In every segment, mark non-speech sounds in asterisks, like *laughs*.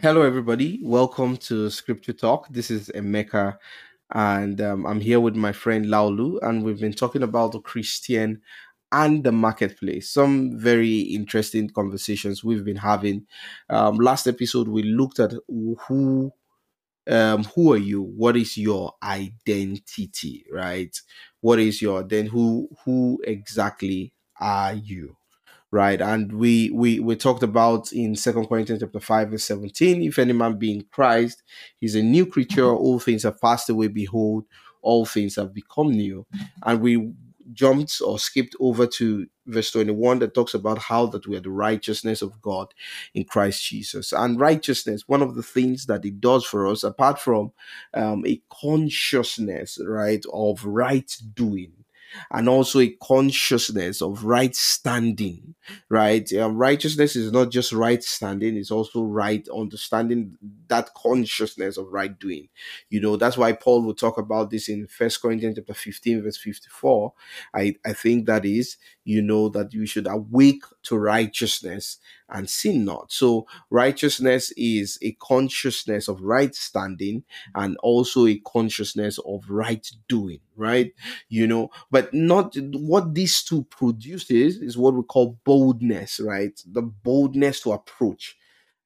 Hello, everybody. Welcome to Scripture Talk. This is Emeka, and um, I'm here with my friend Laulu, and we've been talking about the Christian and the marketplace. Some very interesting conversations we've been having. Um, last episode, we looked at who. Um, who are you? What is your identity? Right? What is your then? Who who exactly are you? Right? And we we we talked about in Second Corinthians chapter five verse seventeen. If any man be in Christ, he's a new creature. All things have passed away. Behold, all things have become new. And we jumped or skipped over to verse 21 that talks about how that we are the righteousness of God in Christ Jesus. And righteousness, one of the things that it does for us, apart from um, a consciousness, right, of right doing, and also a consciousness of right standing, right? Um, righteousness is not just right standing, it's also right understanding that consciousness of right doing. You know, that's why Paul will talk about this in First Corinthians chapter 15, verse 54. I, I think that is, you know, that you should awake to righteousness and sin not. So righteousness is a consciousness of right standing and also a consciousness of right doing, right? You know, but not what these two produces is what we call boldness, right? The boldness to approach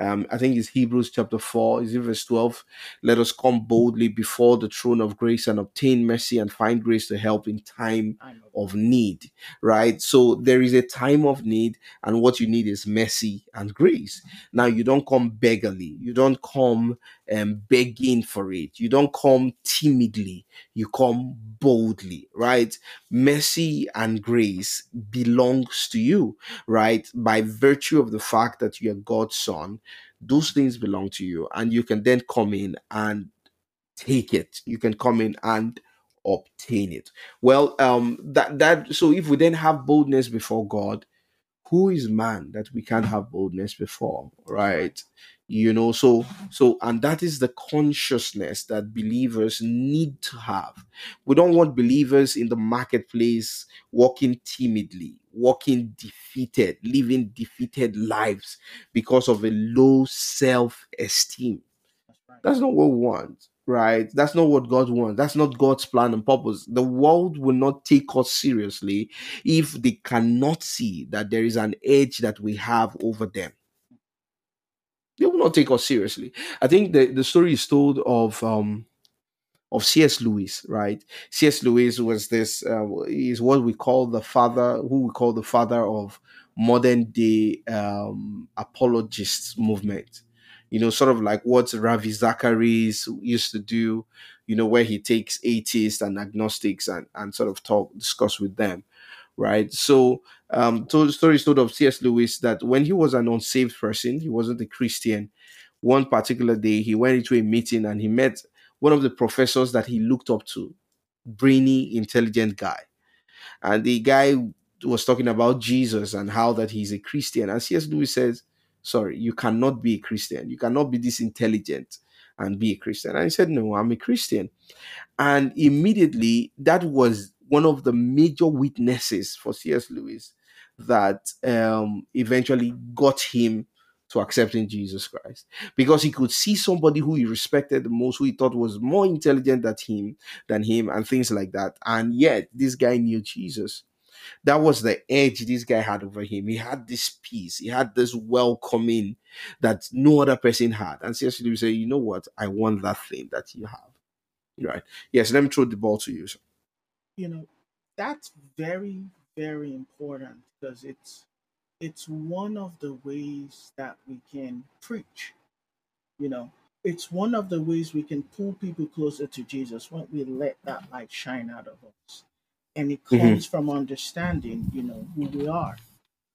um, I think it's Hebrews chapter 4, is it verse 12? Let us come boldly before the throne of grace and obtain mercy and find grace to help in time of need, right? So there is a time of need, and what you need is mercy and grace. Now, you don't come beggarly, you don't come um, begging for it, you don't come timidly, you come boldly, right? Mercy and grace belongs to you, right? By virtue of the fact that you're God's son those things belong to you. And you can then come in and take it. You can come in and obtain it. Well um that that so if we then have boldness before god who is man that we can't have boldness before right you know so so and that is the consciousness that believers need to have we don't want believers in the marketplace walking timidly walking defeated living defeated lives because of a low self-esteem that's not what we want right? That's not what God wants. That's not God's plan and purpose. The world will not take us seriously if they cannot see that there is an edge that we have over them. They will not take us seriously. I think the, the story is told of um of C.S. Lewis, right? C.S. Lewis was this uh, is what we call the father, who we call the father of modern day um, apologists movement you know, sort of like what Ravi Zacharias used to do, you know, where he takes atheists and agnostics and, and sort of talk, discuss with them, right? So, um, told stories told of C.S. Lewis that when he was an unsaved person, he wasn't a Christian. One particular day, he went into a meeting and he met one of the professors that he looked up to, brainy, intelligent guy, and the guy was talking about Jesus and how that he's a Christian. And C.S. Lewis says, sorry, you cannot be a Christian. You cannot be this intelligent and be a Christian. And he said, no, I'm a Christian. And immediately, that was one of the major witnesses for C.S. Lewis that um, eventually got him to accepting Jesus Christ because he could see somebody who he respected the most, who he thought was more intelligent than him, than him, and things like that. And yet, this guy knew Jesus. That was the edge this guy had over him. He had this peace. He had this welcoming that no other person had. And seriously, we say, you know what? I want that thing that you have. Right. Yes, let me throw the ball to you. You know, that's very, very important because it's it's one of the ways that we can preach. You know, it's one of the ways we can pull people closer to Jesus when we let that light shine out of us and it Mhm. comes from understanding, you know, who we are.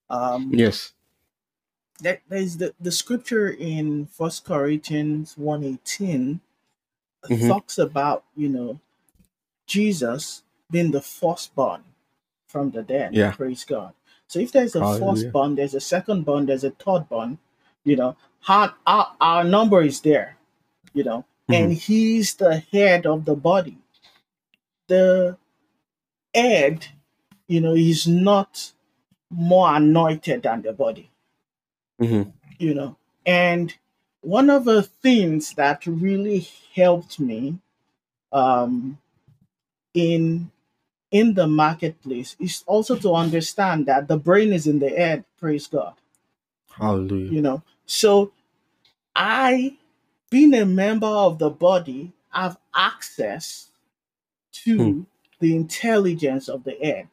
Um, Yes. there, there's the, the scripture in First Corinthians 118 Mhm. talks about, you know, Jesus being the firstborn from the dead. Yeah. Praise God. So if there's a Hallelujah. firstborn, there's a secondborn, there's a thirdborn, you know, how, our, our number is there, you know, and he's the head of the body. The head, you know, is not more anointed than the body, Mhm. you know. And one of the things that really helped me um, in in the marketplace is also to understand that the brain is in the head. Praise God. Hallelujah. You know, so I, being a member of the body, have access to Hmm. the intelligence of the head.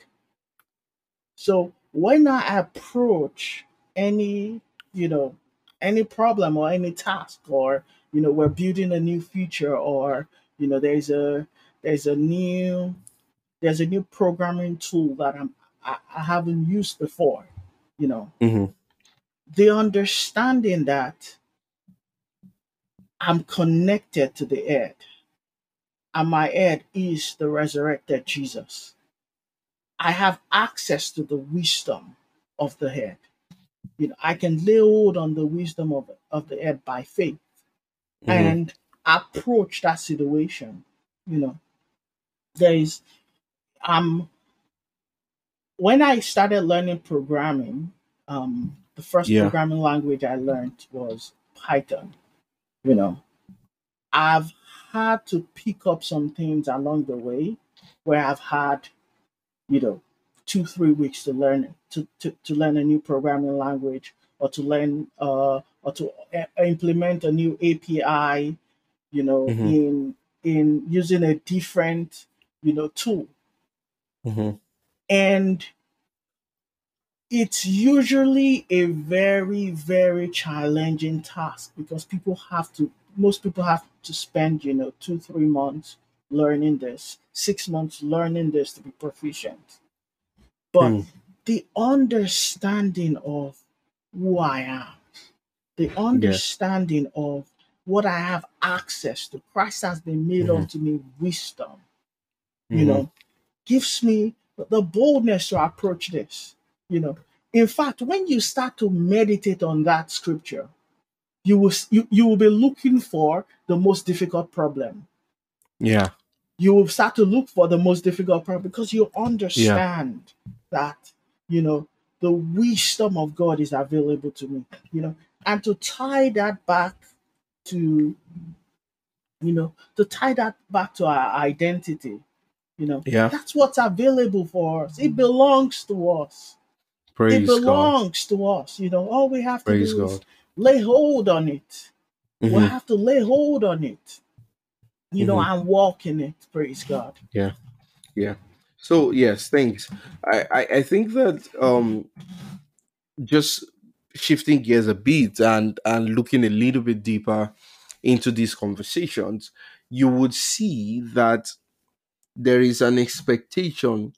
So when I approach any, you know, any problem or any task, or you know, we're building a new future, or you know, there's a there's a new there's a new programming tool that I'm I, I haven't used before. You know, Mhm. the understanding that I'm connected to the head, and my head is the resurrected Jesus. I have access to the wisdom of the head. You know, I can lay hold on the wisdom of, of the head by faith Mhm. and approach that situation. You know, there is um when I started learning programming, um, the first Yeah. programming language I learned was Python. You know, I've had to pick up some things along the way where I've had, you know, two, three weeks to learn to, to, to learn a new programming language or to learn uh, or to uh, implement a new API, you know, Mhm. in in using a different, you know, tool. Mhm. And it's usually a very, very challenging task because people have to, most people have to spend, you know, two, three months learning this, six months learning this to be proficient. But Hmm. the understanding of who I am, the understanding of what I have access to, Christ has been made Mhm. unto me wisdom, you Mhm. know, gives me the boldness to approach this. You know, in fact, when you start to meditate on that scripture, you will you, you will be looking for the most difficult problem. Yeah. You will start to look for the most difficult problem because you understand that you know the wisdom of God is available to me. You know, and to tie that back to you know to tie that back to our identity you know Yeah. that's what's available for us it belongs to us it Praise God. belongs to us you know all we have to Praise do is lay hold on it we Mhm. have to lay hold on it you know Mhm. and walk in it praise god Yeah. Yeah. So yes, thanks. I, I I think that um just shifting gears a bit and and looking a little bit deeper into these conversations, you would see that there is an expectation.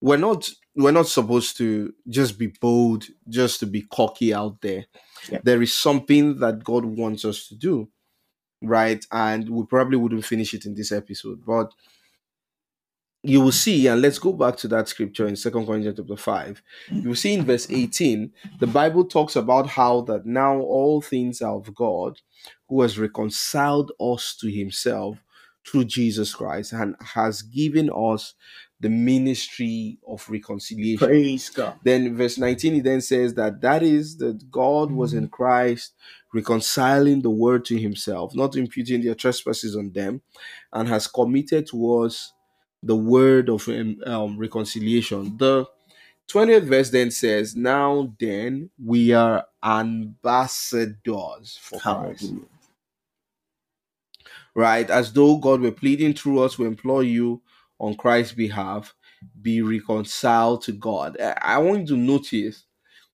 We're not we're not supposed to just be bold, just to be cocky out there. Yeah. There is something that God wants us to do, right? And we probably wouldn't finish it in this episode, but you will see, and let's go back to that scripture in Second Corinthians chapter 5. You will see in verse 18, the Bible talks about how that now all things are of God, who has reconciled us to himself through Jesus Christ and has given us the ministry of reconciliation. praise god Then verse 19 he then says that that is that God was in Christ reconciling the world to himself, not imputing their trespasses on them, and has committed to us the word of um, um, reconciliation. The 20th verse then says, Now then we are ambassadors for Christ hallelujah right? As though God were pleading through us, we implore you on Christ's behalf, be reconciled to God. I want you to notice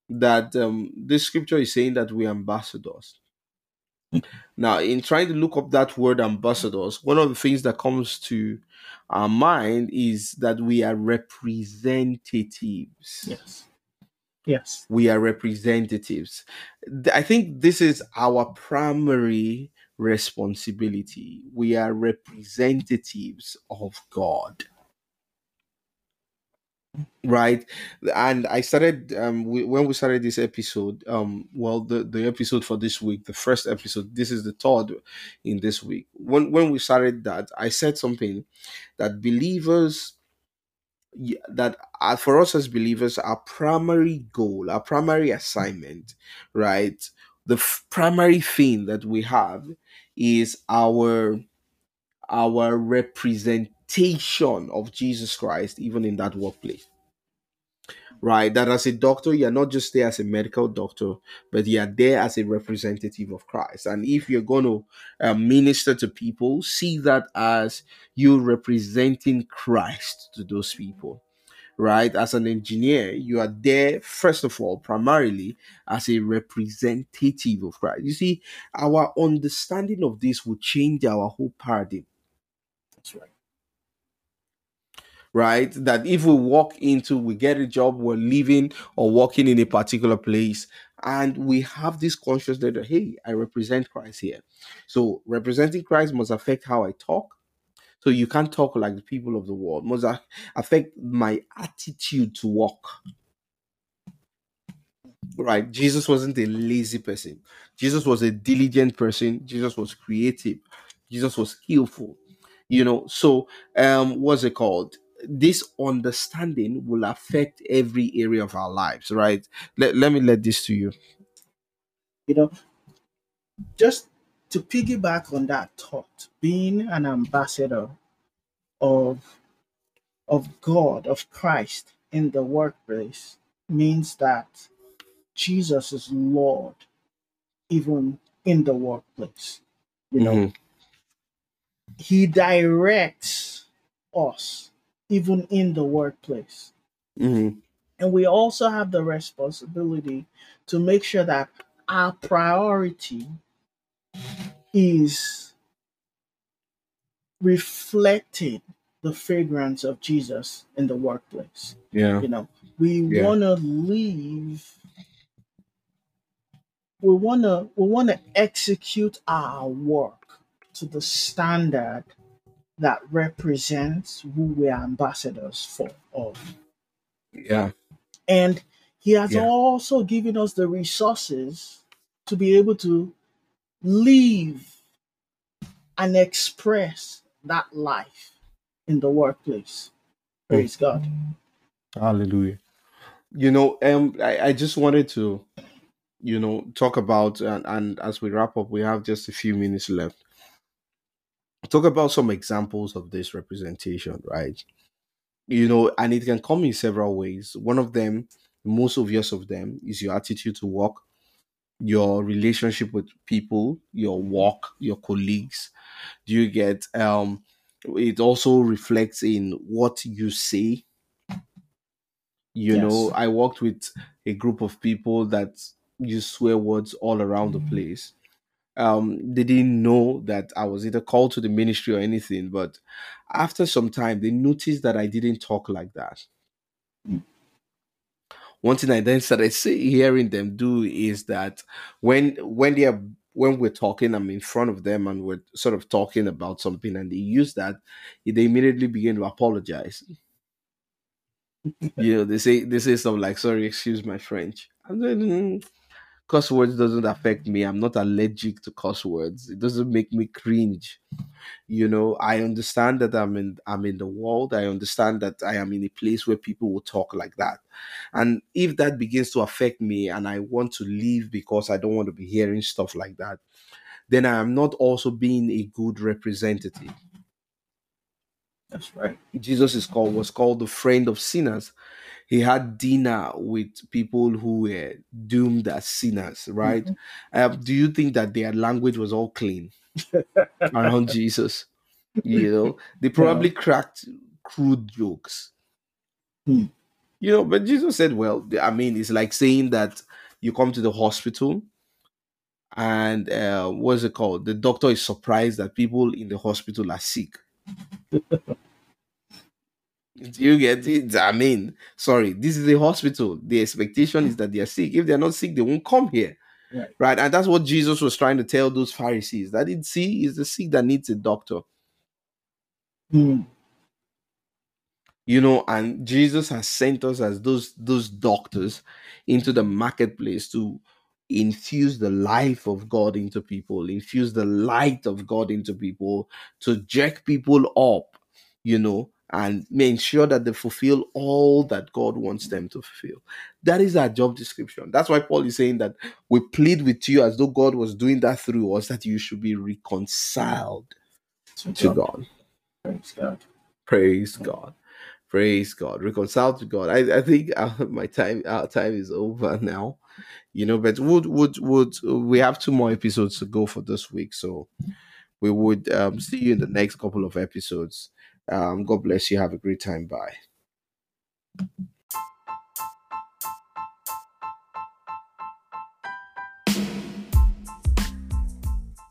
that um, this scripture is saying that we're ambassadors. Now, in trying to look up that word ambassadors, one of the things that comes to our mind is that we are representatives yes yes we are representatives. I think this is our primary responsibility. We are representatives of God. Right, and I started um we, when we started this episode. Um, well, the the episode for this week, the first episode. This is the third in this week. When when we started that, I said something that believers that uh, for us as believers, our primary goal, our primary assignment, right, the f- primary thing that we have is our our representation of Jesus Christ, even in that workplace. Right, that as a doctor, you're not just there as a medical doctor, but you're there as a representative of Christ. And if you're going to uh, minister to people, see that as you representing Christ to those people right? As an engineer, you are there, first of all, primarily as a representative of Christ. You see, our understanding of this will change our whole paradigm. That's right. Right? That if we walk into, we get a job, we're living or working in a particular place, and we have this consciousness that, hey, I represent Christ here. So representing Christ must affect how I talk, so you can't talk like the people of the world. Must affect my attitude to walk. Right? Jesus wasn't a lazy person. Jesus was a diligent person. Jesus was creative. Jesus was skillful. You know, so um, what's it called? This understanding will affect every area of our lives, right? Let, let me let this to you. You know, just to piggyback on that thought, being an ambassador of of God, of Christ in the workplace means that Jesus is Lord even in the workplace. You know, Mhm. He directs us even in the workplace. Mhm. And we also have the responsibility to make sure that our priority is reflecting the fragrance of Jesus in the workplace. Yeah. You know, we Yeah. want to leave we want to we want to execute our work to the standard that represents who we are ambassadors for of Yeah. and he has Yeah. also given us the resources to be able to live and express that life in the workplace. Praise God. Hallelujah. You know, um, I, I just wanted to, you know, talk about and, and as we wrap up, we have just a few minutes left. Talk about some examples of this representation, right? You know, and it can come in several ways. One of them, the most obvious of them, is your attitude to work, your relationship with people, your work, your colleagues. Do you get um it also reflects in what you say you know i worked with a group of people that use swear words all around the place um they didn't know that i was either called to the ministry or anything but after some time they noticed that i didn't talk like that. One thing i then started see, hearing them do is that when when they are when we're talking i'm in front of them and we're sort of talking about something and they use that they immediately begin to apologize. *laughs* You know they say they say something like sorry excuse my french. Then mm, cuss words doesn't affect me. I'm not allergic to cuss words. It doesn't make me cringe. You know i understand that i'm in i'm in the world. I understand that i am in a place where people will talk like that. And if that begins to affect me and i want to leave because i don't want to be hearing stuff like that then i am not also being a good representative. That's right. jesus is called was called the friend of sinners he had dinner with people who were doomed as sinners, right? Mhm. Um, do you think that their language was all clean *laughs* around Jesus? You know, they probably cracked crude jokes. Hmm. You know, but Jesus said, well, I mean, it's like saying that you come to the hospital and uh, what's it called? The doctor is surprised that people in the hospital are sick. *laughs* Do you get it? I mean, sorry, this is a hospital. The expectation is that they are sick. If they're not sick, they won't come here. Right. Right. And that's what Jesus was trying to tell those Pharisees that it see is the sick that needs a doctor. Hmm. You know, and Jesus has sent us as those those doctors into the marketplace to infuse the life of God into people, infuse the light of God into people, to jack people up, you know, and make sure that they fulfill all that God wants them to fulfill. That is our job description. That's why Paul is saying that we plead with you as though God was doing that through us, that you should be reconciled to, to God. God. Praise God. Praise God. Praise God. Reconciled to God. I, I think uh, *laughs* my time our time is over now. You know, but would would would we have two more episodes to go for this week? So we would um, see you in the next couple of episodes. Um, God bless you. Have a great time. Bye.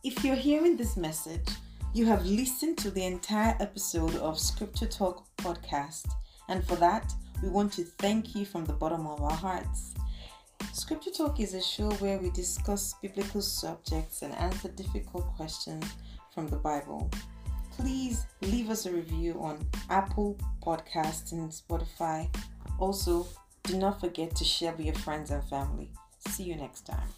If you're hearing this message, you have listened to the entire episode of Scripture Talk podcast, and for that, we want to thank you from the bottom of our hearts. Scripture Talk is a show where we discuss biblical subjects and answer difficult questions from the Bible. Please leave us a review on Apple Podcasts and Spotify. Also, do not forget to share with your friends and family. See you next time.